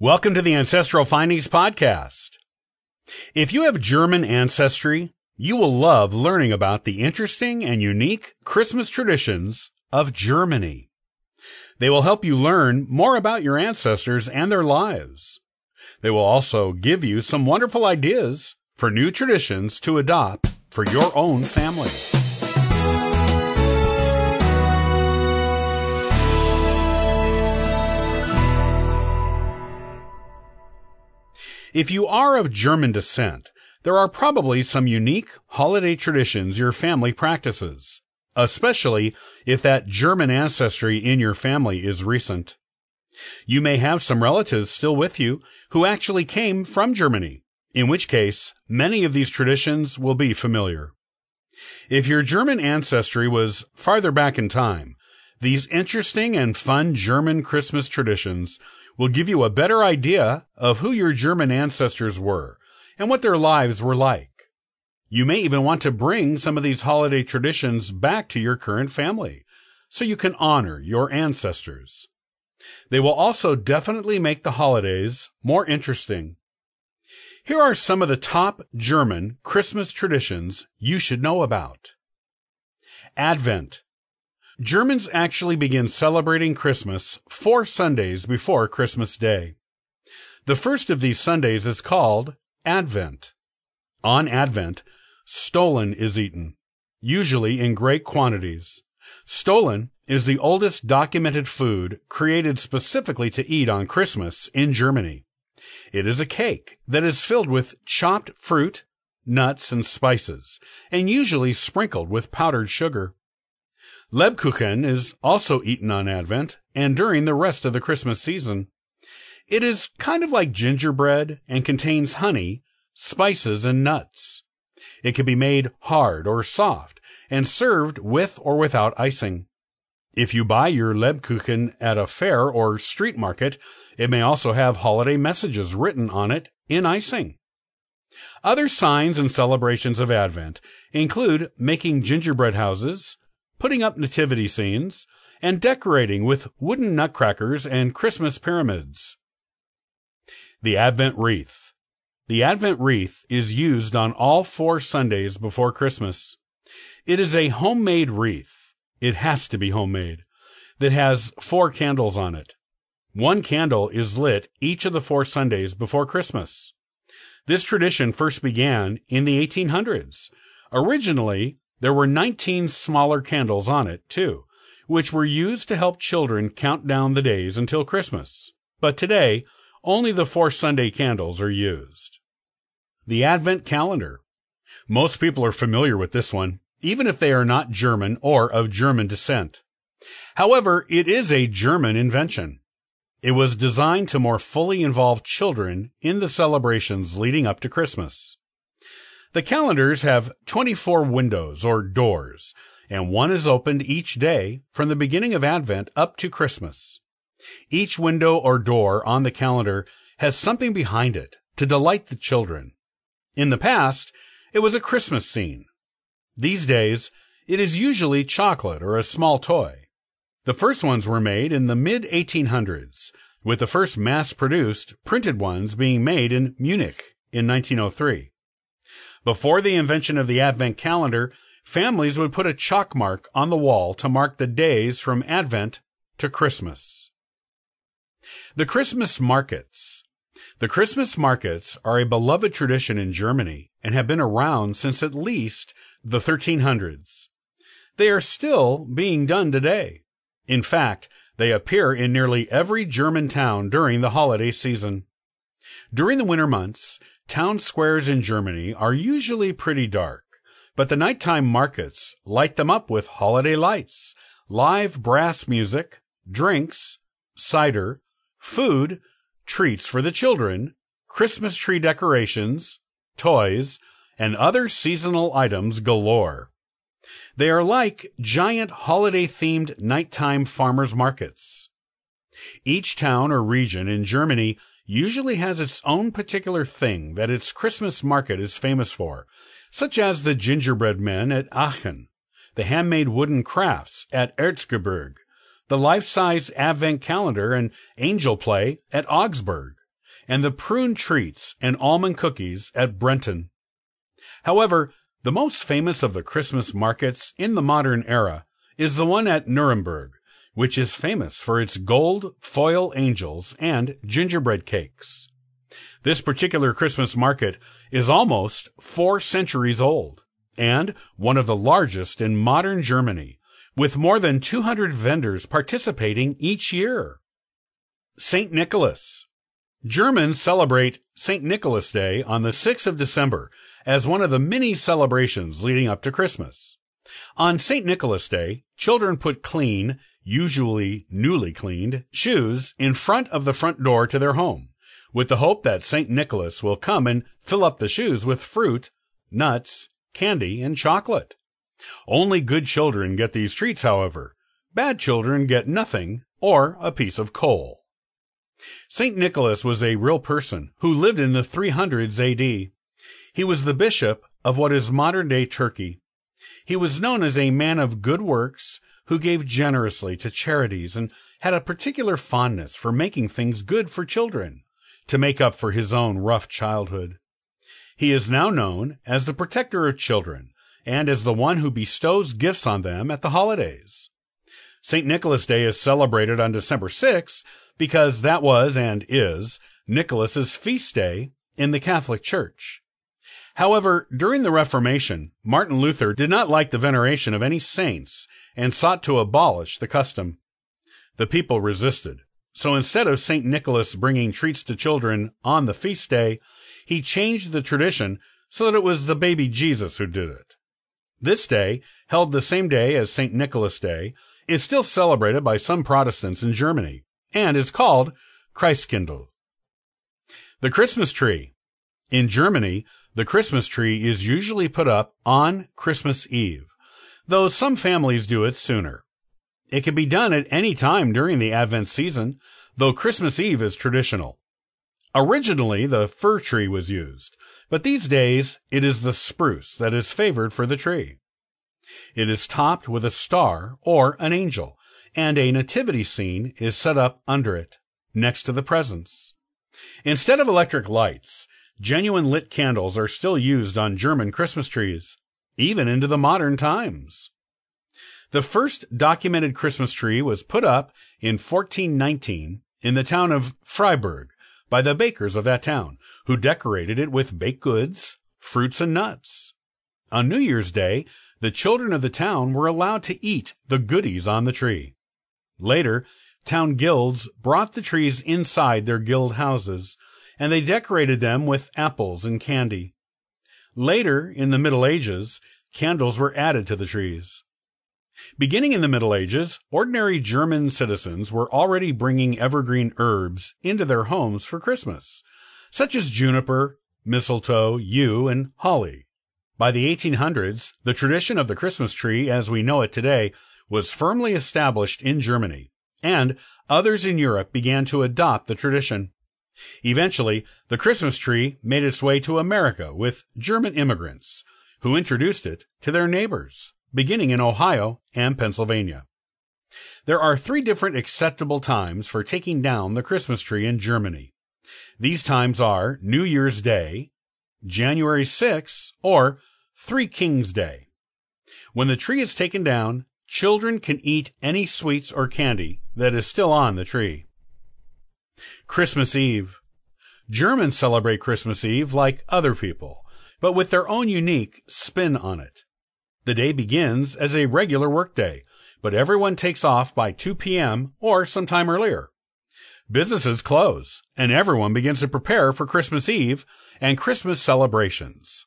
Welcome to the Ancestral Findings Podcast. If you have German ancestry, you will love learning about the interesting and unique Christmas traditions of Germany. They will help you learn more about your ancestors and their lives. They will also give you some wonderful ideas for new traditions to adopt for your own family. If you are of German descent, there are probably some unique holiday traditions your family practices, especially if that German ancestry in your family is recent. You may have some relatives still with you who actually came from Germany, in which case many of these traditions will be familiar. If your German ancestry was farther back in time, these interesting and fun German Christmas traditions will give you a better idea of who your German ancestors were and what their lives were like. You may even want to bring some of these holiday traditions back to your current family so you can honor your ancestors. They will also definitely make the holidays more interesting. Here are some of the top German Christmas traditions you should know about. Advent. Germans actually begin celebrating Christmas four Sundays before Christmas Day. The first of these Sundays is called Advent. On Advent, stollen is eaten, usually in great quantities. Stollen is the oldest documented food created specifically to eat on Christmas in Germany. It is a cake that is filled with chopped fruit, nuts, and spices, and usually sprinkled with powdered sugar. Lebkuchen is also eaten on Advent and during the rest of the Christmas season. It is kind of like gingerbread and contains honey, spices, and nuts. It can be made hard or soft and served with or without icing. If you buy your Lebkuchen at a fair or street market, it may also have holiday messages written on it in icing. Other signs and celebrations of Advent include making gingerbread houses, putting up nativity scenes, and decorating with wooden nutcrackers and Christmas pyramids. The Advent Wreath. The Advent wreath is used on all four Sundays before Christmas. It is a homemade wreath. It has to be homemade. That has four candles on it. One candle is lit each of the four Sundays before Christmas. This tradition first began in the 1800s. Originally, there were 19 smaller candles on it, too, which were used to help children count down the days until Christmas. But today, only the four Sunday candles are used. The Advent Calendar. Most people are familiar with this one, even if they are not German or of German descent. However, it is a German invention. It was designed to more fully involve children in the celebrations leading up to Christmas. The calendars have 24 windows or doors, and one is opened each day from the beginning of Advent up to Christmas. Each window or door on the calendar has something behind it to delight the children. In the past, it was a Christmas scene. These days, it is usually chocolate or a small toy. The first ones were made in the mid 1800s, with the first mass produced printed ones being made in Munich in 1903. Before the invention of the Advent calendar, families would put a chalk mark on the wall to mark the days from Advent to Christmas. The Christmas markets. The Christmas markets are a beloved tradition in Germany and have been around since at least the 1300s. They are still being done today. In fact, they appear in nearly every German town during the holiday season. During the winter months, town squares in Germany are usually pretty dark, but the nighttime markets light them up with holiday lights, live brass music, drinks, cider, food, treats for the children, Christmas tree decorations, toys, and other seasonal items galore. They are like giant holiday themed nighttime farmers markets. Each town or region in Germany usually has its own particular thing that its Christmas market is famous for, such as the gingerbread men at Aachen, the handmade wooden crafts at Erzgebirge, the life-size advent calendar and angel play at Augsburg, and the prune treats and almond cookies at Brenton. However, the most famous of the Christmas markets in the modern era is the one at Nuremberg, which is famous for its gold foil angels and gingerbread cakes. This particular Christmas market is almost four centuries old and one of the largest in modern Germany, with more than 200 vendors participating each year. St. Nicholas. Germans celebrate St. Nicholas Day on the 6th of December as one of the many celebrations leading up to Christmas. On St. Nicholas Day, children put clean, usually newly cleaned, shoes in front of the front door to their home, with the hope that St. Nicholas will come and fill up the shoes with fruit, nuts, candy, and chocolate. Only good children get these treats, however. Bad children get nothing or a piece of coal. St. Nicholas was a real person who lived in the 300s AD. He was the bishop of what is modern day Turkey. He was known as a man of good works who gave generously to charities and had a particular fondness for making things good for children to make up for his own rough childhood. He is now known as the protector of children and as the one who bestows gifts on them at the holidays. St. Nicholas Day is celebrated on December 6 because that was and is Nicholas's feast day in the Catholic Church. However, during the Reformation, Martin Luther did not like the veneration of any saints and sought to abolish the custom. The people resisted, so instead of St. Nicholas bringing treats to children on the feast day, he changed the tradition so that it was the baby Jesus who did it. This day, held the same day as St. Nicholas Day, is still celebrated by some Protestants in Germany and is called Christkindl. The Christmas Tree. In Germany, the Christmas tree is usually put up on Christmas Eve, though some families do it sooner. It can be done at any time during the Advent season, though Christmas Eve is traditional. Originally, the fir tree was used, but these days it is the spruce that is favored for the tree. It is topped with a star or an angel, and a nativity scene is set up under it, next to the presents. Instead of electric lights, Genuine lit candles are still used on German Christmas trees, even into the modern times. The first documented Christmas tree was put up in 1419 in the town of Freiburg by the bakers of that town, who decorated it with baked goods, fruits, and nuts. On New Year's Day, the children of the town were allowed to eat the goodies on the tree. Later, town guilds brought the trees inside their guild houses, and they decorated them with apples and candy. Later, in the Middle Ages, candles were added to the trees. Beginning in the Middle Ages, ordinary German citizens were already bringing evergreen herbs into their homes for Christmas, such as juniper, mistletoe, yew, and holly. By the 1800s, the tradition of the Christmas tree as we know it today was firmly established in Germany, and others in Europe began to adopt the tradition. Eventually, the Christmas tree made its way to America with German immigrants, who introduced it to their neighbors, beginning in Ohio and Pennsylvania. There are three different acceptable times for taking down the Christmas tree in Germany. These times are New Year's Day, January 6, or Three Kings Day. When the tree is taken down, children can eat any sweets or candy that is still on the tree. Christmas Eve. Germans celebrate Christmas Eve like other people, but with their own unique spin on it. The day begins as a regular workday, but everyone takes off by 2 p.m. or sometime earlier. Businesses close, and everyone begins to prepare for Christmas Eve and Christmas celebrations.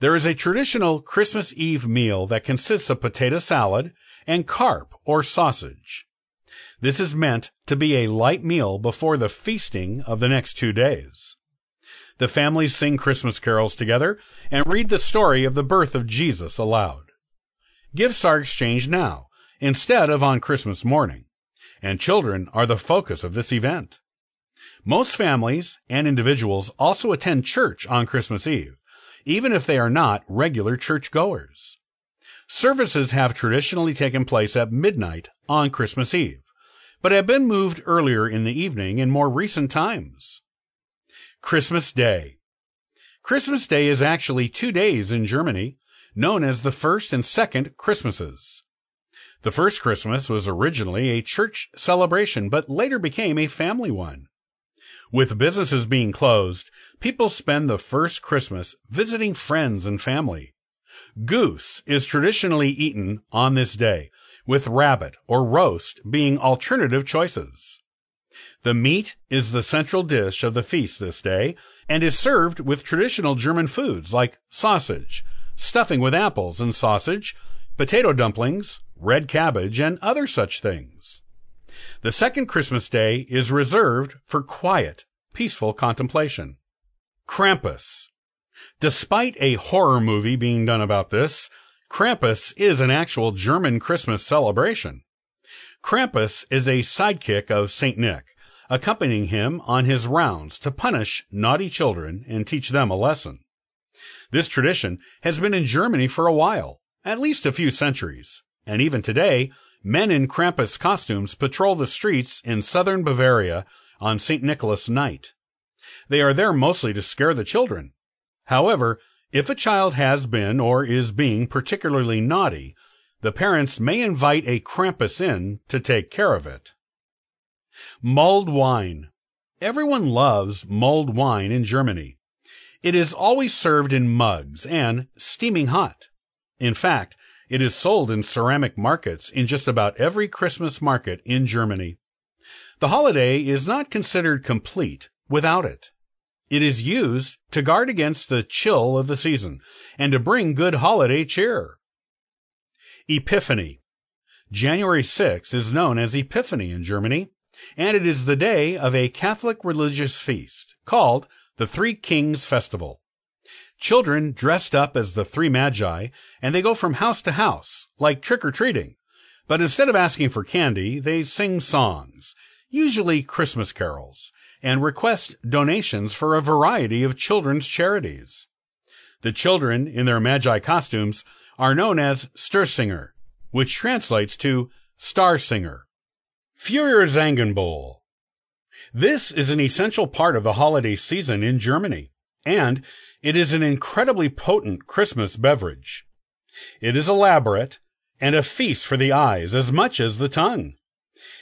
There is a traditional Christmas Eve meal that consists of potato salad and carp or sausage. This is meant to be a light meal before the feasting of the next two days. The families sing Christmas carols together and read the story of the birth of Jesus aloud. Gifts are exchanged now, instead of on Christmas morning, and children are the focus of this event. Most families and individuals also attend church on Christmas Eve, even if they are not regular churchgoers. Services have traditionally taken place at midnight on Christmas Eve but have been moved earlier in the evening in more recent times. Christmas Day. Christmas Day is actually two days in Germany, known as the first and second Christmases. The first Christmas was originally a church celebration, but later became a family one. With businesses being closed, people spend the first Christmas visiting friends and family. Goose is traditionally eaten on this day, with rabbit or roast being alternative choices. The meat is the central dish of the feast this day and is served with traditional German foods like sausage, stuffing with apples and sausage, potato dumplings, red cabbage, and other such things. The second Christmas day is reserved for quiet, peaceful contemplation. Krampus. Despite a horror movie being done about this, Krampus is an actual German Christmas celebration. Krampus is a sidekick of St. Nick, accompanying him on his rounds to punish naughty children and teach them a lesson. This tradition has been in Germany for a while, at least a few centuries, and even today, men in Krampus costumes patrol the streets in southern Bavaria on St. Nicholas night. They are there mostly to scare the children. However, if a child has been or is being particularly naughty, the parents may invite a Krampus in to take care of it. Mulled wine. Everyone loves mulled wine in Germany. It is always served in mugs and steaming hot. In fact, it is sold in ceramic markets in just about every Christmas market in Germany. The holiday is not considered complete without it. It is used to guard against the chill of the season and to bring good holiday cheer. Epiphany. January 6 is known as Epiphany in Germany, and it is the day of a Catholic religious feast called the Three Kings Festival. Children dressed up as the three magi, and they go from house to house, like trick or treating. But instead of asking for candy, they sing songs, usually Christmas carols, and request donations for a variety of children's charities. The children, in their magi costumes, are known as Sternsinger, which translates to Star Singer. Feuerzangenbowle. This is an essential part of the holiday season in Germany, and it is an incredibly potent Christmas beverage. It is elaborate and a feast for the eyes as much as the tongue.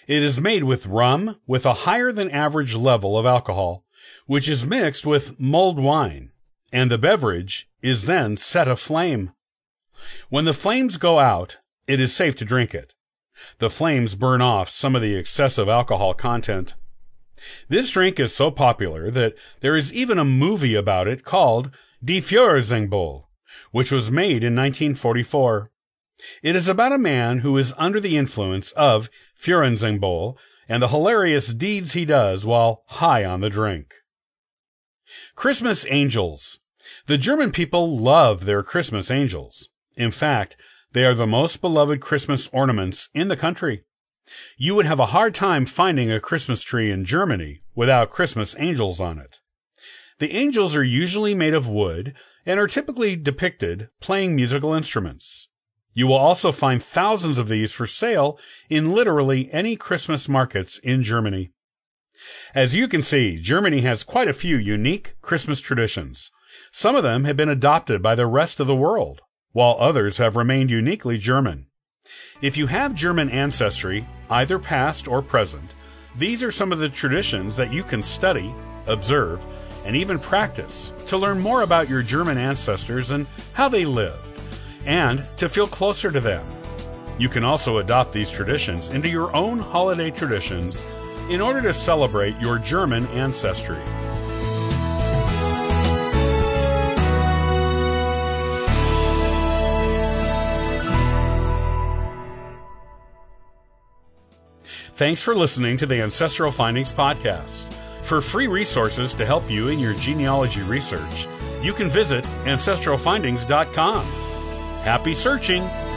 It is made with rum with a higher than average level of alcohol, which is mixed with mulled wine, and the beverage is then set aflame. When the flames go out, it is safe to drink it. The flames burn off some of the excessive alcohol content. This drink is so popular that there is even a movie about it called Die Feuerzangenbowle, which was made in 1944. It is about a man who is under the influence of Feuerzangenbowle and the hilarious deeds he does while high on the drink. Christmas Angels. The German people love their Christmas angels. In fact, they are the most beloved Christmas ornaments in the country. You would have a hard time finding a Christmas tree in Germany without Christmas angels on it. The angels are usually made of wood and are typically depicted playing musical instruments. You will also find thousands of these for sale in literally any Christmas markets in Germany. As you can see, Germany has quite a few unique Christmas traditions. Some of them have been adopted by the rest of the world, while others have remained uniquely German. If you have German ancestry, either past or present, these are some of the traditions that you can study, observe, and even practice to learn more about your German ancestors and how they lived, and to feel closer to them. You can also adopt these traditions into your own holiday traditions in order to celebrate your German ancestry. Thanks for listening to the Ancestral Findings Podcast. For free resources to help you in your genealogy research, you can visit ancestralfindings.com. Happy searching!